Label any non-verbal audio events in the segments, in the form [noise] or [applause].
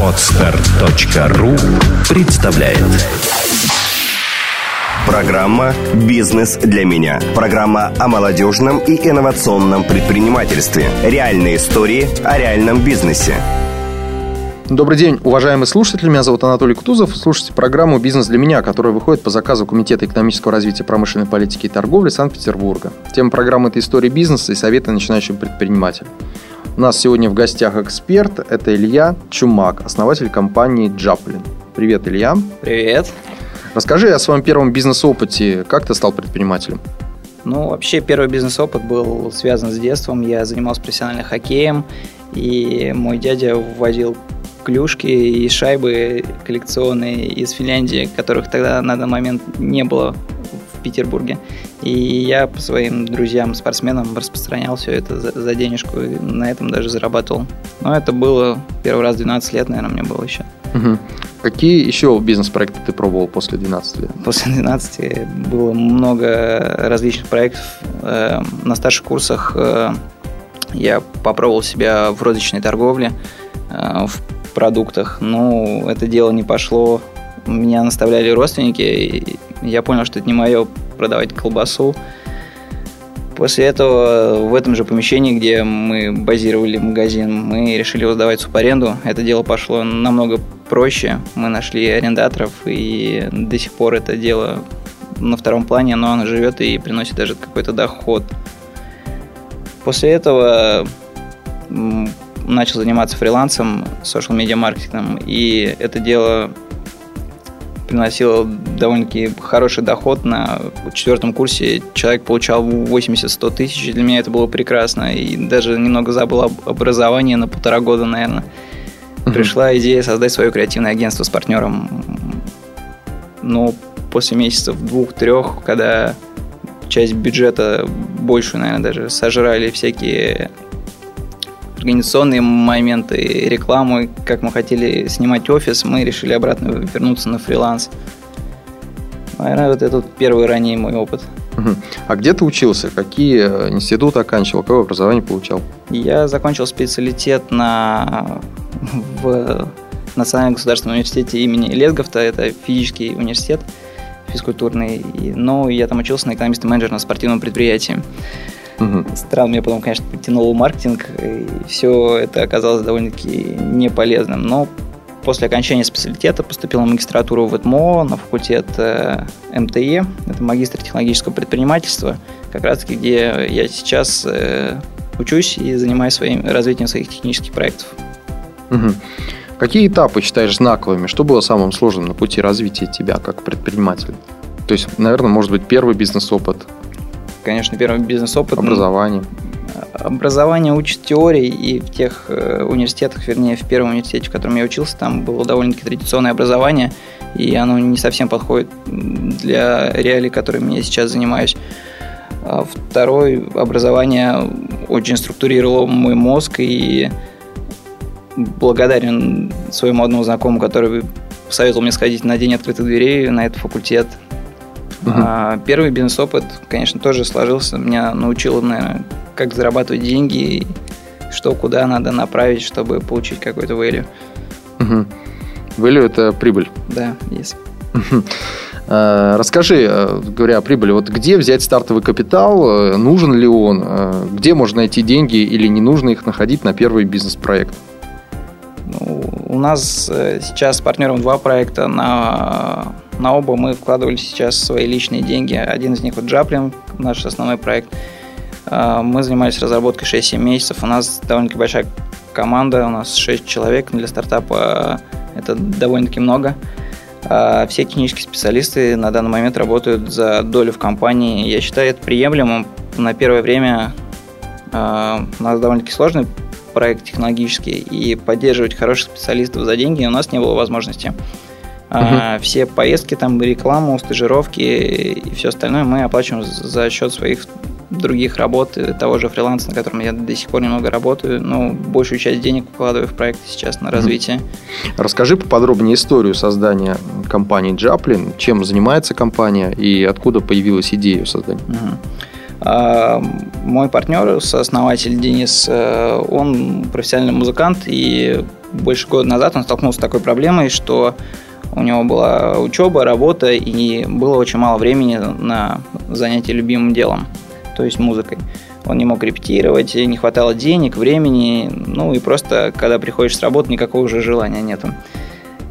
Отстар.ру представляет Программа «Бизнес для меня». Программа о молодежном и инновационном предпринимательстве. Реальные истории о реальном бизнесе. Добрый день, уважаемые слушатели. Меня зовут Анатолий Кутузов. Слушайте программу «Бизнес для меня», которая выходит по заказу Комитета экономического развития промышленной политики и торговли Санкт-Петербурга. Тема программы – это история бизнеса и советы начинающим предпринимателям. У нас сегодня в гостях эксперт. Это Илья Чумак, основатель компании Джаплин. Привет, Илья. Привет. Расскажи о своем первом бизнес-опыте. Как ты стал предпринимателем? Ну, вообще, первый бизнес-опыт был связан с детством. Я занимался профессиональным хоккеем, и мой дядя возил клюшки и шайбы коллекционные из Финляндии, которых тогда на данный момент не было в Петербурге. И я по своим друзьям-спортсменам распространял все это за, за денежку, и на этом даже зарабатывал. Но это было первый раз 12 лет, наверное, мне было еще. Угу. Какие еще бизнес-проекты ты пробовал после 12 лет? После 12 было много различных проектов. Э, на старших курсах э, я попробовал себя в розничной торговле, э, в продуктах. Ну, это дело не пошло. Меня наставляли родственники, и я понял, что это не мое продавать колбасу. После этого в этом же помещении, где мы базировали магазин, мы решили сдавать субаренду. Это дело пошло намного проще. Мы нашли арендаторов, и до сих пор это дело на втором плане, но оно живет и приносит даже какой-то доход. После этого начал заниматься фрилансом, social медиа маркетингом, и это дело приносило довольно-таки хороший доход. На четвертом курсе человек получал 80-100 тысяч. Для меня это было прекрасно. И даже немного забыл об образовании на полтора года, наверное. Пришла идея создать свое креативное агентство с партнером. Но после месяцев двух-трех, когда часть бюджета, большую, наверное, даже сожрали всякие организационные моменты, рекламу, как мы хотели снимать офис, мы решили обратно вернуться на фриланс. Наверное, вот это первый ранний мой опыт. А где ты учился? Какие э, институты оканчивал? Какое образование получал? Я закончил специалитет на в Национальном государственном университете имени Лесговта. Это физический университет физкультурный. Но я там учился на экономиста-менеджера на спортивном предприятии. Угу. Странно, меня потом, конечно, притянул маркетинг, и все это оказалось довольно-таки неполезным. Но после окончания специалитета поступил на магистратуру в ЭТМО, на факультет э, МТЕ, это магистр технологического предпринимательства, как раз таки, где я сейчас э, учусь и занимаюсь своим развитием своих технических проектов. Угу. Какие этапы считаешь знаковыми? Что было самым сложным на пути развития тебя как предпринимателя? То есть, наверное, может быть, первый бизнес-опот, конечно, первый бизнес-опыт. Образование. Образование учит теории, и в тех э, университетах, вернее, в первом университете, в котором я учился, там было довольно-таки традиционное образование, и оно не совсем подходит для реалий, которыми я сейчас занимаюсь. А второе образование очень структурировало мой мозг, и благодарен своему одному знакомому, который советовал мне сходить на день открытых дверей на этот факультет – Угу. А, первый бизнес-опыт, конечно, тоже сложился. Меня научил, наверное, как зарабатывать деньги что куда надо направить, чтобы получить какой-то value. Угу. Value – это прибыль? Да, есть. А, расскажи, э, говоря о прибыли, вот где взять стартовый капитал, э, нужен ли он, э, где можно найти деньги или не нужно их находить на первый бизнес-проект? Ну, у нас сейчас с партнером два проекта на на оба мы вкладывали сейчас свои личные деньги. Один из них вот Джаплин, наш основной проект. А, мы занимались разработкой 6-7 месяцев. У нас довольно-таки большая команда, у нас 6 человек. Для стартапа это довольно-таки много. А, все технические специалисты на данный момент работают за долю в компании. Я считаю это приемлемым. На первое время а, у нас довольно-таки сложный проект технологический, и поддерживать хороших специалистов за деньги у нас не было возможности. Uh-huh. все поездки, там, рекламу, стажировки и все остальное мы оплачиваем за счет своих других работ, того же фриланса, на котором я до сих пор немного работаю, но большую часть денег вкладываю в проект сейчас на развитие. Расскажи поподробнее историю создания компании Джаплин, чем занимается компания и откуда появилась идея ее создания. А мой партнер, сооснователь Денис, э, он профессиональный музыкант, и больше года назад он столкнулся с такой проблемой, что у него была учеба, работа, и было очень мало времени на занятие любимым делом, то есть музыкой. Он не мог репетировать, не хватало денег, времени, ну и просто, когда приходишь с работы, никакого уже желания нету.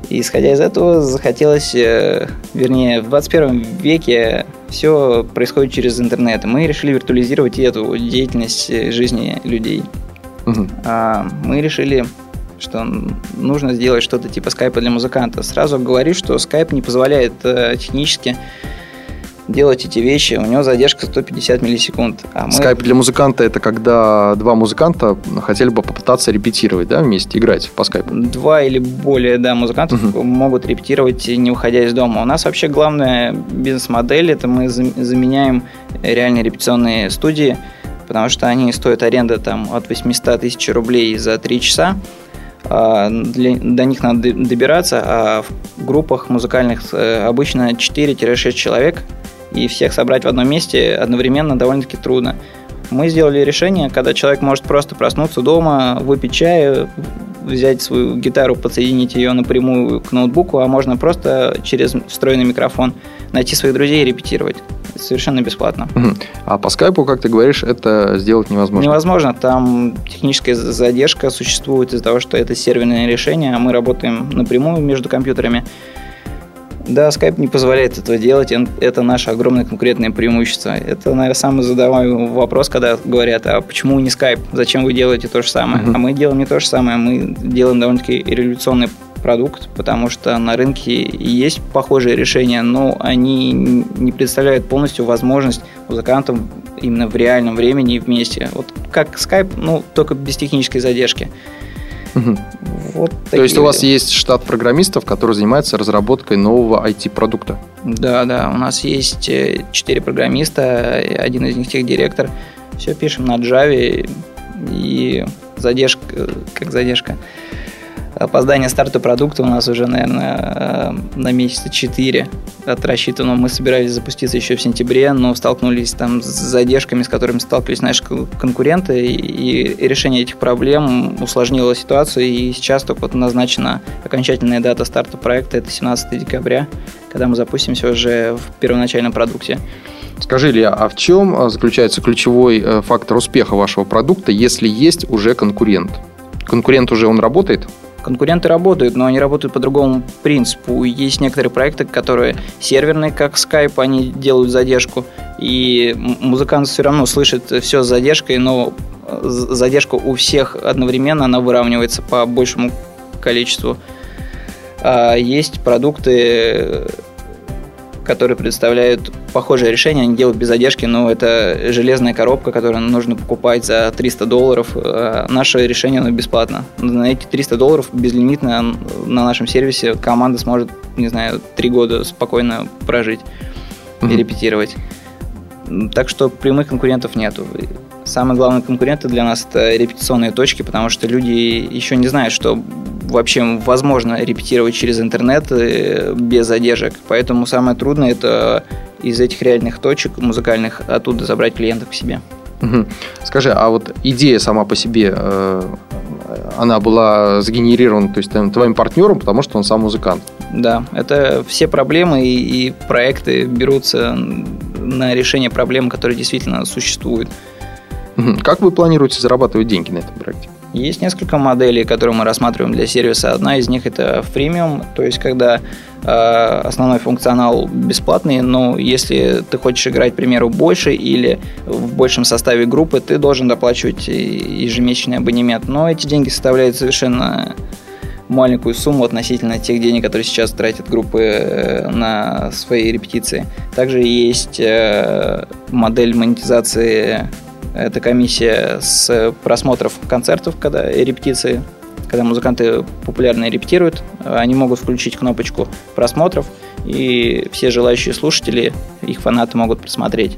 И исходя из этого, захотелось, э, вернее, в 21 веке все происходит через интернет. Мы решили виртуализировать эту деятельность жизни людей. Угу. Мы решили, что нужно сделать что-то типа скайпа для музыканта. Сразу говорю, что скайп не позволяет э, технически делать эти вещи, у него задержка 150 миллисекунд. А мы... Скайп для музыканта это когда два музыканта хотели бы попытаться репетировать, да, вместе играть по скайпу? Два или более, да, музыкантов угу. могут репетировать, не уходя из дома. У нас вообще главная бизнес-модель это мы заменяем реальные репетиционные студии, потому что они стоят аренда там от 800 тысяч рублей за 3 часа. А, для, до них надо добираться, а в группах музыкальных э, обычно 4-6 человек, и всех собрать в одном месте одновременно довольно-таки трудно. Мы сделали решение, когда человек может просто проснуться дома, выпить чай, взять свою гитару, подсоединить ее напрямую к ноутбуку, а можно просто через встроенный микрофон найти своих друзей и репетировать. Совершенно бесплатно. А по скайпу, как ты говоришь, это сделать невозможно? Невозможно. Там техническая задержка существует из-за того, что это серверное решение, а мы работаем напрямую между компьютерами. Да, Skype не позволяет этого делать, это наше огромное конкурентное преимущество. Это, наверное, самый задаваемый вопрос, когда говорят, а почему не Skype, зачем вы делаете то же самое? Uh-huh. А мы делаем не то же самое, мы делаем довольно-таки революционный продукт, потому что на рынке есть похожие решения, но они не представляют полностью возможность музыкантам именно в реальном времени вместе. Вот как Skype, ну, только без технической задержки. Угу. Вот То есть у вас есть штат программистов, который занимается разработкой нового IT-продукта? Да, да. У нас есть э, четыре программиста, один из них техдиректор. Все пишем на Java и задержка, как задержка опоздание старта продукта у нас уже, наверное, э, на месяца 4 от рассчитанного. Мы собирались запуститься еще в сентябре, но столкнулись там с задержками, с которыми сталкивались наши конкуренты, и решение этих проблем усложнило ситуацию, и сейчас только вот назначена окончательная дата старта проекта, это 17 декабря, когда мы запустимся уже в первоначальном продукте. Скажи, Илья, а в чем э, заключается ключевой э, фактор успеха вашего продукта, если есть уже конкурент? Конкурент уже он работает? Конкуренты работают, но они работают по другому принципу. Есть некоторые проекты, которые серверные, как Skype, они делают задержку, и музыкант все равно слышит все с задержкой, но э, задержка у всех одновременно, она выравнивается по большему количеству. А есть продукты, которые представляют похожее решение, они делают без задержки, но это железная коробка, которую нужно покупать за 300 долларов. А наше решение оно бесплатно. На эти 300 долларов безлимитно на нашем сервисе команда сможет, не знаю, 3 года спокойно прожить mm-hmm. и репетировать. Так что прямых конкурентов нету. Самые главные конкуренты для нас это репетиционные точки, потому что люди еще не знают, что вообще возможно репетировать через интернет э, без задержек. Поэтому самое трудное это из этих реальных точек музыкальных оттуда забрать клиентов к себе. Скажи, а вот идея сама по себе, э, она была сгенерирована то есть, твоим партнером, потому что он сам музыкант? Да, это все проблемы и, и проекты берутся на решение проблем, которые действительно существуют. Как вы планируете зарабатывать деньги на этом проекте? Есть несколько моделей, которые мы рассматриваем для сервиса. Одна из них это фримиум, то есть когда э, основной функционал бесплатный, но если ты хочешь играть, к примеру, больше или в большем составе группы, ты должен доплачивать ежемесячный абонемент. Но эти деньги составляют совершенно маленькую сумму относительно тех денег, которые сейчас тратят группы э, на свои репетиции. Также есть э, модель монетизации это комиссия с просмотров концертов, когда репетиции, когда музыканты популярно репетируют, они могут включить кнопочку просмотров, и все желающие слушатели, их фанаты могут просмотреть.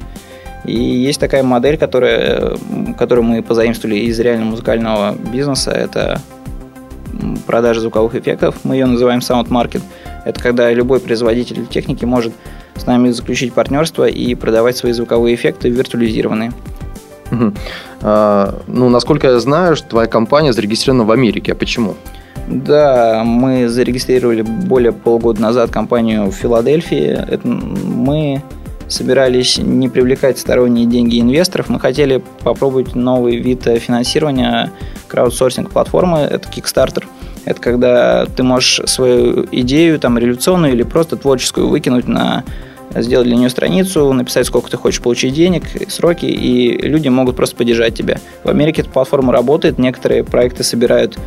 И есть такая модель, которая, которую мы позаимствовали из реального музыкального бизнеса. Это продажа звуковых эффектов. Мы ее называем Sound Market. Это когда любой производитель техники может с нами заключить партнерство и продавать свои звуковые эффекты виртуализированные. А, ну, насколько я знаю, твоя компания зарегистрирована в Америке. А почему? Да, мы зарегистрировали более полгода назад компанию в Филадельфии. Это мы собирались не привлекать сторонние деньги инвесторов. Мы хотели попробовать новый вид финансирования краудсорсинг-платформы. Это Kickstarter. Это когда ты можешь свою идею, там, революционную или просто творческую выкинуть на сделать для нее страницу, написать, сколько ты хочешь получить денег, сроки, и люди могут просто поддержать тебя. В Америке эта платформа работает, некоторые проекты собирают.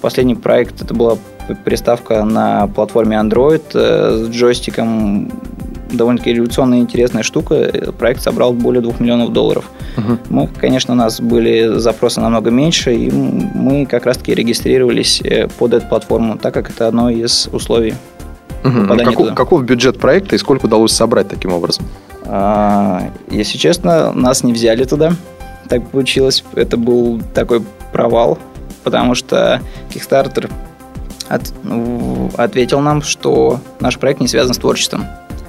Последний проект это была приставка на платформе Android э, с джойстиком довольно-таки революционная интересная штука. Проект собрал более 2 миллионов долларов. Угу. Мы, конечно, у нас были запросы намного меньше, и мы как раз-таки регистрировались э, под эту платформу, так как это одно из условий Угу. Каков, каков бюджет проекта и сколько удалось собрать таким образом? А, если честно, нас не взяли туда. Так получилось. Это был такой провал, потому что Kickstarter от, ну, ответил нам, что наш проект не связан с творчеством.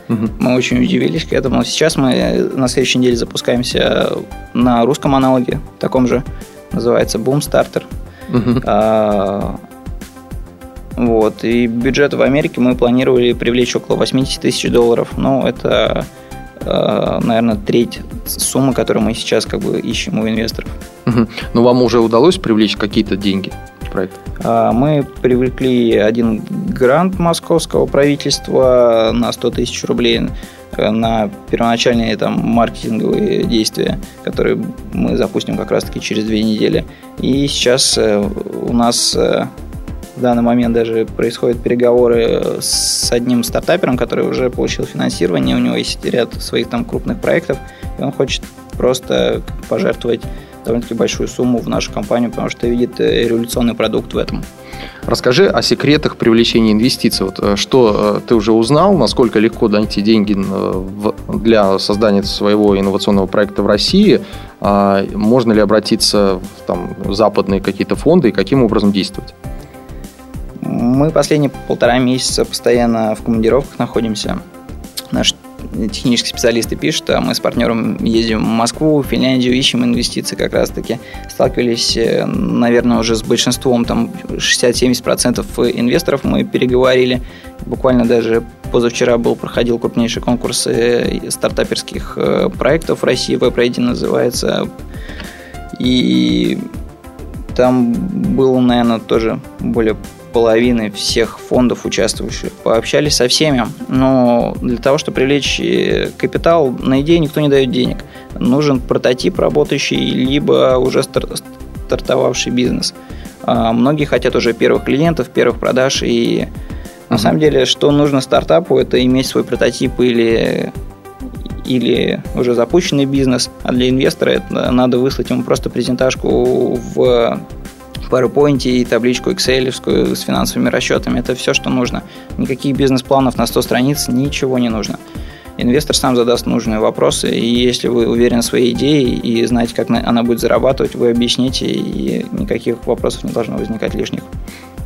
Угу. Мы очень удивились к этому. Сейчас мы на следующей неделе запускаемся на русском аналоге, таком же, называется Boomstarter. Угу. А, вот. И бюджет в Америке мы планировали привлечь около 80 тысяч долларов. Ну, это, э, наверное, треть суммы, которую мы сейчас как бы ищем у инвесторов. Угу. Но вам уже удалось привлечь какие-то деньги в проект? А, мы привлекли один грант московского правительства на 100 тысяч рублей э, на первоначальные там маркетинговые действия, которые мы запустим как раз-таки через две недели. И сейчас э, у нас в данный момент даже происходят переговоры с одним стартапером, который уже получил финансирование, у него есть ряд своих там крупных проектов, и он хочет просто пожертвовать довольно-таки большую сумму в нашу компанию, потому что видит э, революционный продукт в этом. Расскажи о секретах привлечения инвестиций. Вот, э, что э, ты уже узнал, насколько легко найти деньги для создания своего инновационного проекта в России? А можно ли обратиться в там, западные какие-то фонды и каким образом действовать? Мы последние полтора месяца постоянно в командировках находимся. Наши технические специалисты пишут, а мы с партнером ездим в Москву, в Финляндию, ищем инвестиции как раз-таки. Сталкивались, э, наверное, уже с большинством, там 60-70% инвесторов мы переговорили. Буквально даже позавчера был, проходил крупнейший конкурс э, стартаперских э, проектов в России, WebReady называется. И там было, наверное, тоже более половины всех фондов участвующих. Пообщались со всеми, но для того, чтобы привлечь э, капитал, на идею никто не дает денег. Нужен прототип работающий, либо уже стартовавший бизнес. А многие хотят уже первых клиентов, первых продаж, и на mm-hmm. самом деле, что нужно стартапу, это иметь свой прототип или или уже запущенный бизнес, а для инвестора это надо выслать ему просто презентажку в PowerPoint и табличку Excel с финансовыми расчетами. Это все, что нужно. Никаких бизнес-планов на 100 страниц, ничего не нужно. Инвестор сам задаст нужные вопросы, и если вы уверены в своей идее и знаете, как она будет зарабатывать, вы объясните, и никаких вопросов не должно возникать лишних.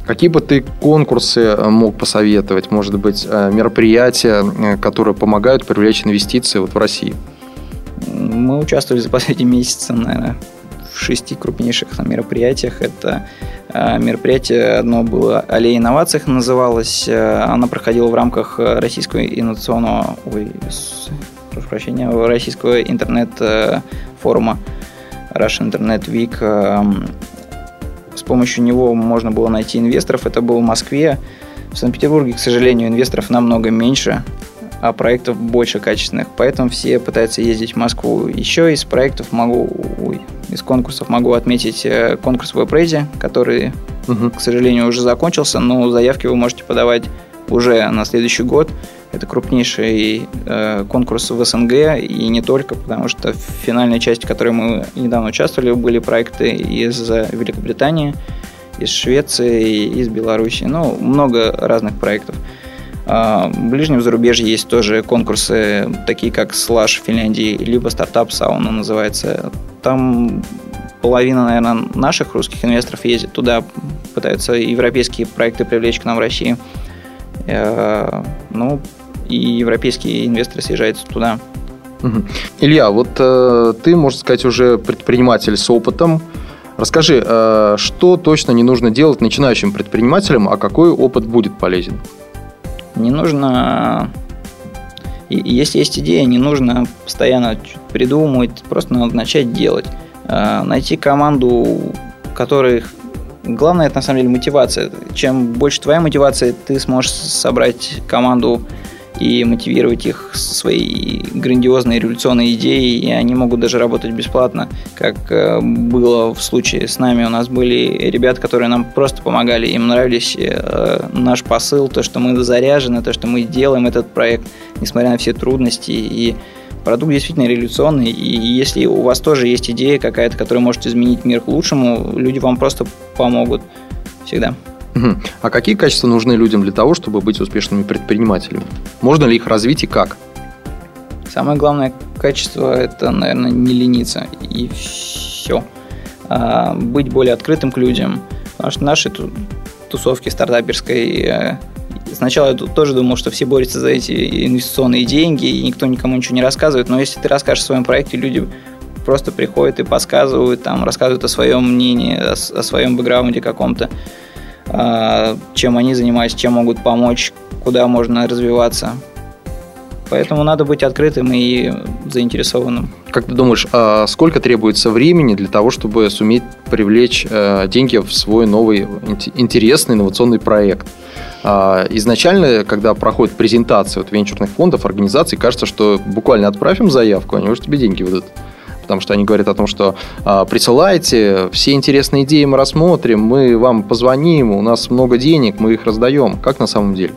Какие бы ты конкурсы э, мог посоветовать, может быть, э, мероприятия, э, которые помогают привлечь инвестиции вот в России? Мы участвовали за последние [laughs] месяцы, наверное, в шести крупнейших там, мероприятиях. Это э, мероприятие одно было «Аллея инновациях» называлось. Э, оно проходило в рамках российского инновационного... Ой, прошу прощения, российского интернет-форума Russian Internet Week. Э, с помощью него можно было найти инвесторов. Это было в Москве. В Санкт-Петербурге, к сожалению, инвесторов намного меньше а проектов больше качественных. Поэтому все пытаются ездить в Москву. Еще из проектов могу, ой, из конкурсов могу отметить э, конкурс в WebRazy, который, угу. к сожалению, уже закончился, но заявки вы можете подавать уже на следующий год. Это крупнейший э, конкурс в СНГ и не только, потому что в финальной части, в которой мы недавно участвовали, были проекты из Великобритании, из Швеции, из Беларуси. Ну, много разных проектов. А, в ближнем зарубежье есть тоже конкурсы, такие как Slash в Финляндии, либо стартап Сауна называется. Там половина, наверное, наших русских инвесторов ездит туда, пытаются европейские проекты привлечь к нам в Россию. Э, ну, и европейские инвесторы съезжаются туда. Илья, вот э, ты, можно сказать, уже предприниматель с опытом. Расскажи, э, что точно не нужно делать начинающим предпринимателям, а какой опыт будет полезен? Не нужно... Если есть идея, не нужно постоянно придумывать, просто надо начать делать. Э, найти команду, которых Главное, это на самом деле мотивация. Чем больше твоя мотивация, ты сможешь собрать команду и мотивировать их своей грандиозной революционной идеей, и они могут даже работать бесплатно, как э, было в случае с нами. У нас были ребята, которые нам просто помогали, им нравились э, наш посыл, то, что мы заряжены, то, что мы делаем этот проект, несмотря на все трудности, и продукт действительно революционный, и если у вас тоже есть идея какая-то, которая может изменить мир к лучшему, люди вам просто помогут всегда. А какие качества нужны людям для того, чтобы быть успешными предпринимателями? Можно ли их развить и как? Самое главное качество – это, наверное, не лениться, и все. А, быть более открытым к людям, потому что наши тусовки стартаперской э, Сначала я тоже думал, что все борются за эти инвестиционные деньги, и никто никому ничего не рассказывает. Но если ты расскажешь о своем проекте, люди просто приходят и подсказывают, там, рассказывают о своем мнении, о, о своем бэкграунде каком-то. А, чем они занимаются, чем могут помочь, куда можно развиваться. Поэтому надо быть открытым и заинтересованным. Как ты думаешь, а сколько требуется времени для того, чтобы суметь привлечь э, деньги в свой новый интересный инновационный проект? А, изначально, когда проходит презентация от венчурных фондов, организаций, кажется, что буквально отправим заявку, они уже тебе деньги выдадут потому что они говорят о том, что а, присылайте, все интересные идеи мы рассмотрим, мы вам позвоним, у нас много денег, мы их раздаем. Как на самом деле?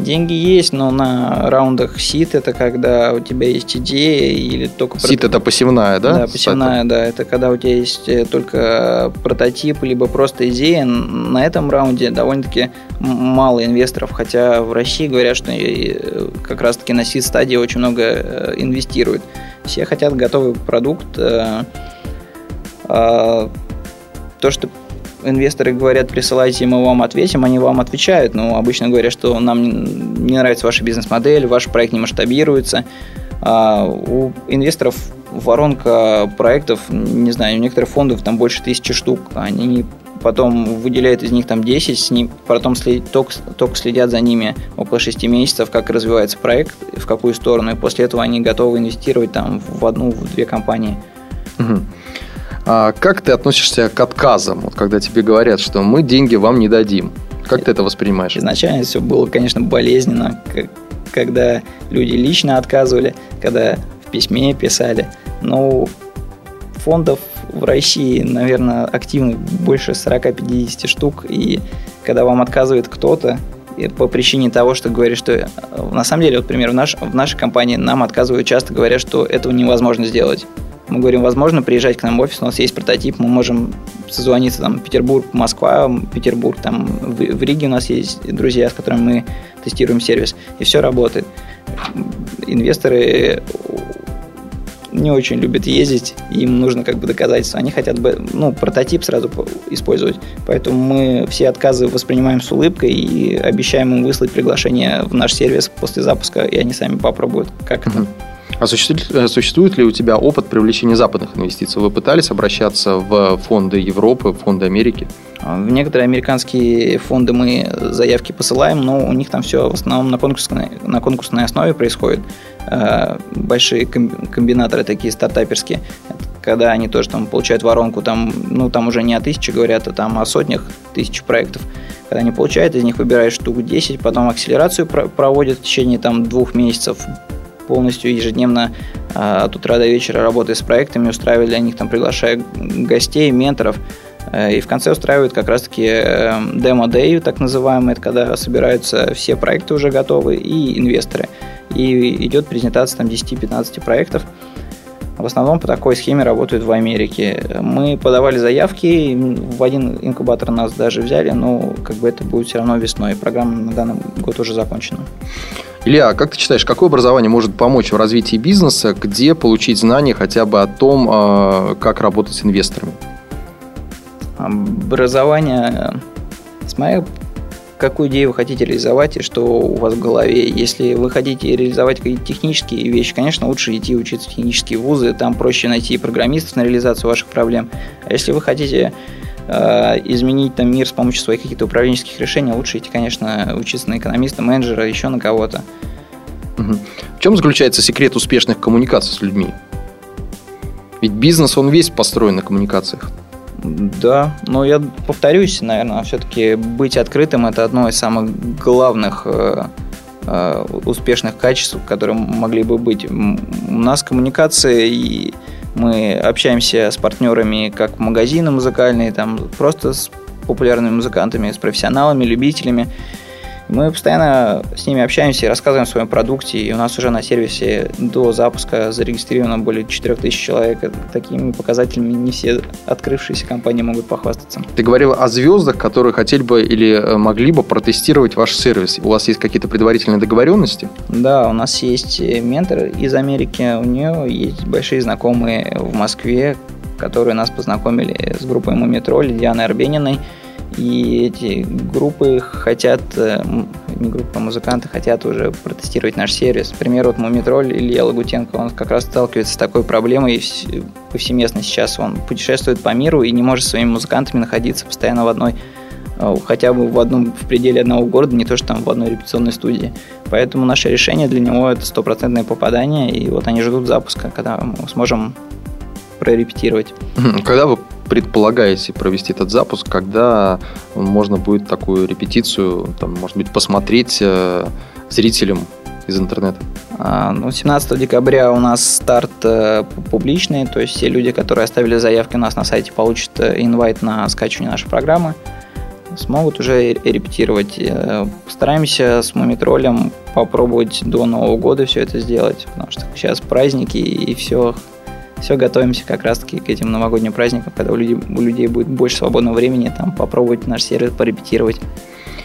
Деньги есть, но на раундах сит это когда у тебя есть идея или только... Сит это пассивная, да? Да, пассивная, да. Это когда у тебя есть э, только прототип, либо просто идея. На этом раунде довольно-таки мало инвесторов, хотя в России говорят, что э, как раз-таки на сит стадии очень много э, инвестируют. Все хотят готовый продукт. А, то, что инвесторы говорят, присылайте, мы вам ответим, они вам отвечают, но обычно говорят, что нам не нравится ваша бизнес-модель, ваш проект не масштабируется. А у инвесторов воронка проектов, не знаю, у некоторых фондов там больше тысячи штук, они потом выделяют из них там 10, с ним, потом след, только, только следят за ними около 6 месяцев, как развивается проект, в какую сторону, и после этого они готовы инвестировать там в одну, в две компании. Угу. А как ты относишься к отказам, вот когда тебе говорят, что мы деньги вам не дадим? Как ты это воспринимаешь? Изначально все было, конечно, болезненно, когда люди лично отказывали, когда в письме писали. Но фондов в России, наверное, активно больше 40-50 штук, и когда вам отказывает кто-то, по причине того, что говорит, что э, на самом деле, вот, например, в, наш, в нашей компании нам отказывают часто, говоря, что этого невозможно сделать. Мы говорим, возможно, приезжать к нам в офис, у нас есть прототип, мы можем созвониться, там, Петербург, Москва, Петербург, там, в, в Риге у нас есть друзья, с которыми мы тестируем сервис, и все работает. Инвесторы не очень любят ездить, им нужно как бы доказательства. Они хотят бы, ну, прототип сразу использовать. Поэтому мы все отказы воспринимаем с улыбкой и обещаем им выслать приглашение в наш сервис после запуска, и они сами попробуют, как это. А существует, э, существует ли у тебя опыт привлечения западных инвестиций? Вы пытались обращаться в фонды Европы, фонды Америки? А, в некоторые американские фонды мы заявки посылаем, но у них там все в основном на конкурсной, на конкурсной основе происходит. Э, большие комбинаторы такие стартаперские, когда они тоже там получают воронку, там, ну, там уже не о тысяче говорят, а там о сотнях тысяч проектов. Когда они получают, из них выбирают штук 10, потом акселерацию проводят в течение там двух месяцев, полностью ежедневно э, от утра до вечера работая с проектами, устраивая для них, там, приглашая гостей, менторов, э, и в конце устраивают как раз-таки э, демо-дэй, так называемый, это когда собираются все проекты уже готовы и инвесторы. И идет презентация там 10-15 проектов. В основном по такой схеме работают в Америке. Мы подавали заявки, в один инкубатор нас даже взяли, но как бы это будет все равно весной. Программа на данный год уже закончена. Илья, как ты считаешь, какое образование может помочь в развитии бизнеса, где получить знания хотя бы о том, а, как работать с инвесторами? Образование, с моей какую идею вы хотите реализовать и что у вас в голове. Если вы хотите реализовать какие-то технические вещи, конечно, лучше идти учиться в технические вузы, там проще найти программистов на реализацию ваших проблем. А если вы хотите э, изменить там мир с помощью своих каких-то управленческих решений, лучше идти, конечно, учиться на экономиста, менеджера, еще на кого-то. В чем заключается секрет успешных коммуникаций с людьми? Ведь бизнес, он весь построен на коммуникациях. Да, но я повторюсь, наверное, все-таки быть открытым это одно из самых главных э, э, успешных качеств, которые могли бы быть. У нас коммуникация и мы общаемся с партнерами как магазины музыкальные, там просто с популярными музыкантами, с профессионалами, любителями. Мы постоянно с ними общаемся и рассказываем о своем продукте, и у нас уже на сервисе до запуска зарегистрировано более 4000 человек. Такими показателями не все открывшиеся компании могут похвастаться. Ты говорил о звездах, которые хотели бы или э, могли бы протестировать ваш сервис. У вас есть какие-то предварительные договоренности? Да, у нас есть ментор из Америки, у нее есть большие знакомые в Москве, которые нас познакомили с группой Мумитроль Дианой Арбениной. И эти группы хотят, э, не группы, а музыканты хотят уже протестировать наш сервис. Например, вот Мумитроль Илья Лагутенко, он как раз сталкивается с такой проблемой повсеместно сейчас. Он путешествует по миру и не может своими музыкантами находиться постоянно в одной э, хотя бы в одном в пределе одного города, не то что там в одной репетиционной студии. Поэтому наше решение для него это стопроцентное попадание, и вот они ждут запуска, когда мы сможем прорепетировать. Когда вы предполагаете провести этот запуск, когда можно будет такую репетицию, там, может быть, посмотреть э, зрителям из интернета? А, ну, 17 декабря у нас старт э, публичный, то есть все люди, которые оставили заявки у нас на сайте, получат э, инвайт на скачивание нашей программы, смогут уже репетировать. Э, постараемся с Мумитролем попробовать до Нового года все это сделать, потому что сейчас праздники и все все готовимся как раз-таки к этим новогодним праздникам, когда у людей, у людей будет больше свободного времени там попробовать наш сервис порепетировать.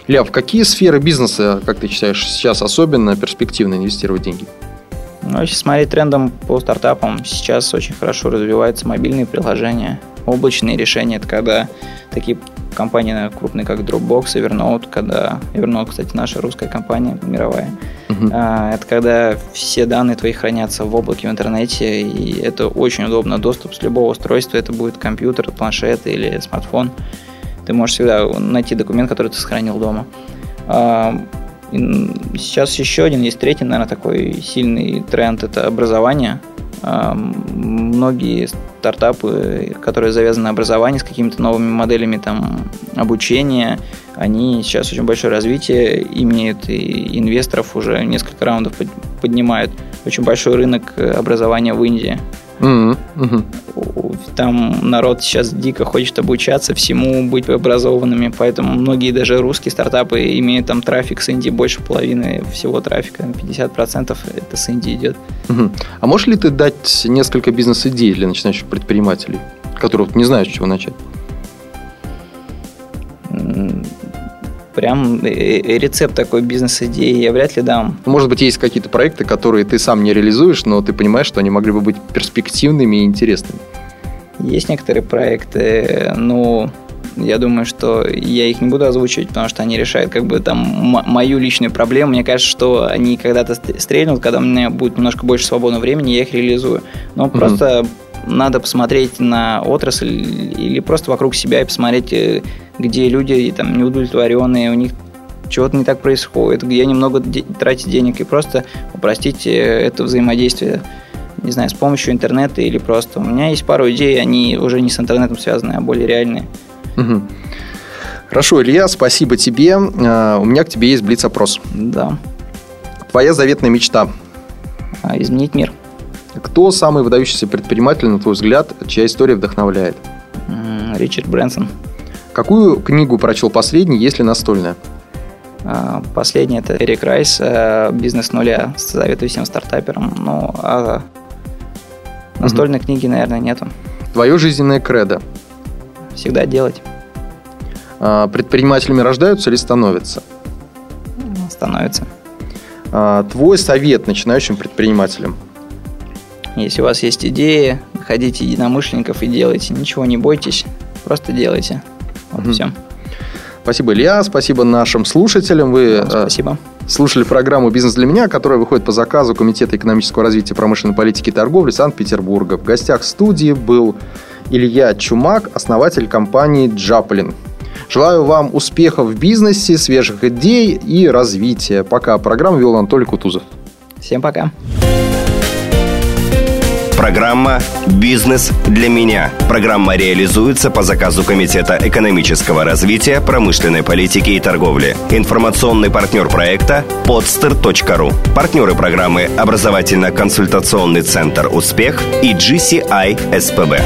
Ля, в какие сферы бизнеса, как ты считаешь, сейчас особенно перспективно инвестировать деньги? Ну, если смотреть трендом по стартапам, сейчас очень хорошо развиваются мобильные приложения, облачные решения. Это когда такие компании крупные, как Dropbox, Evernote, когда Evernote, кстати, наша русская компания, мировая, uh-huh. это когда все данные твои хранятся в облаке в интернете, и это очень удобно. Доступ с любого устройства, это будет компьютер, планшет или смартфон. Ты можешь всегда найти документ, который ты сохранил дома. А, сейчас еще один, есть третий, наверное, такой сильный тренд, это образование. Многие стартапы, которые завязаны на образовании с какими-то новыми моделями там, обучения, они сейчас очень большое развитие имеют, и инвесторов уже несколько раундов поднимают. Очень большой рынок образования в Индии. Mm-hmm. Там народ сейчас дико хочет обучаться всему, быть образованными, поэтому многие даже русские стартапы имеют там трафик с Индии больше половины всего трафика, 50% это с Индии идет. Mm-hmm. А можешь ли ты дать несколько бизнес-идей для начинающих предпринимателей, которые не знают, с чего начать? Прям э, э, рецепт такой бизнес-идеи я вряд ли дам. Может быть, есть какие-то проекты, которые ты сам не реализуешь, но ты понимаешь, что они могли бы быть перспективными и интересными. Есть некоторые проекты, но я думаю, что я их не буду озвучивать, потому что они решают как бы там мою личную проблему. Мне кажется, что они когда-то стрельнут, когда у меня будет немножко больше свободного времени, я их реализую. Но mm-hmm. просто надо посмотреть на отрасль или просто вокруг себя и посмотреть, э, где люди там неудовлетворенные, у них чего-то не так происходит, где немного де- тратить денег и просто упростить это взаимодействие не знаю, с помощью интернета или просто. У меня есть пару идей, они уже не с интернетом связаны, а более реальные. Угу. Хорошо, Илья, спасибо тебе. Uh, у меня к тебе есть блиц-опрос. Да. Твоя заветная мечта? А, изменить мир. Кто самый выдающийся предприниматель, на твой взгляд, чья история вдохновляет? Ричард Брэнсон. Какую книгу прочел последний, если настольная? А, последний это Эрик Райс э, «Бизнес нуля». Советую всем стартаперам. Ну, а настольной угу. книги, наверное, нету. Твое жизненное кредо? Всегда делать. А, предпринимателями рождаются или становятся? Становятся. Твой совет начинающим предпринимателям? Если у вас есть идеи, находите единомышленников и делайте. Ничего не бойтесь, просто делайте. Вот угу. все. Спасибо, Илья. Спасибо нашим слушателям. Вы Вам спасибо. слушали программу «Бизнес для меня», которая выходит по заказу Комитета экономического развития промышленной политики и торговли Санкт-Петербурга. В гостях студии был Илья Чумак, основатель компании «Джаплин». Желаю вам успехов в бизнесе, свежих идей и развития. Пока. Программу вел Анатолий Кутузов. Всем пока. Программа «Бизнес для меня». Программа реализуется по заказу Комитета экономического развития, промышленной политики и торговли. Информационный партнер проекта – podster.ru. Партнеры программы – образовательно-консультационный центр «Успех» и GCI СПБ.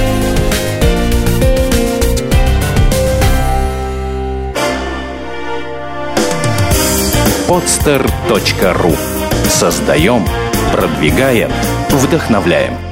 podster.ru Создаем, продвигаем, вдохновляем.